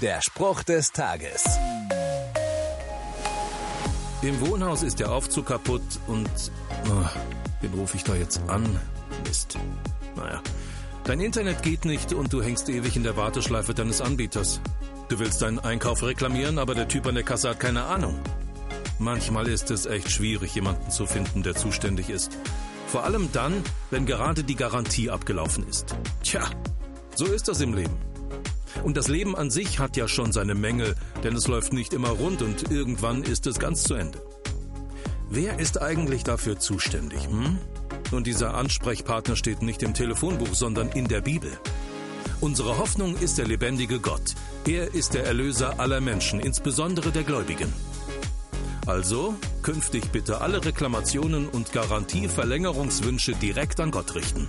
Der Spruch des Tages. Im Wohnhaus ist der Aufzug kaputt und. Oh, wen rufe ich da jetzt an? Mist. Naja. Dein Internet geht nicht und du hängst ewig in der Warteschleife deines Anbieters. Du willst deinen Einkauf reklamieren, aber der Typ an der Kasse hat keine Ahnung. Manchmal ist es echt schwierig, jemanden zu finden, der zuständig ist. Vor allem dann, wenn gerade die Garantie abgelaufen ist. Tja, so ist das im Leben. Und das Leben an sich hat ja schon seine Mängel, denn es läuft nicht immer rund und irgendwann ist es ganz zu Ende. Wer ist eigentlich dafür zuständig? Hm? Und dieser Ansprechpartner steht nicht im Telefonbuch, sondern in der Bibel. Unsere Hoffnung ist der lebendige Gott. Er ist der Erlöser aller Menschen, insbesondere der Gläubigen. Also künftig bitte alle Reklamationen und Garantieverlängerungswünsche direkt an Gott richten.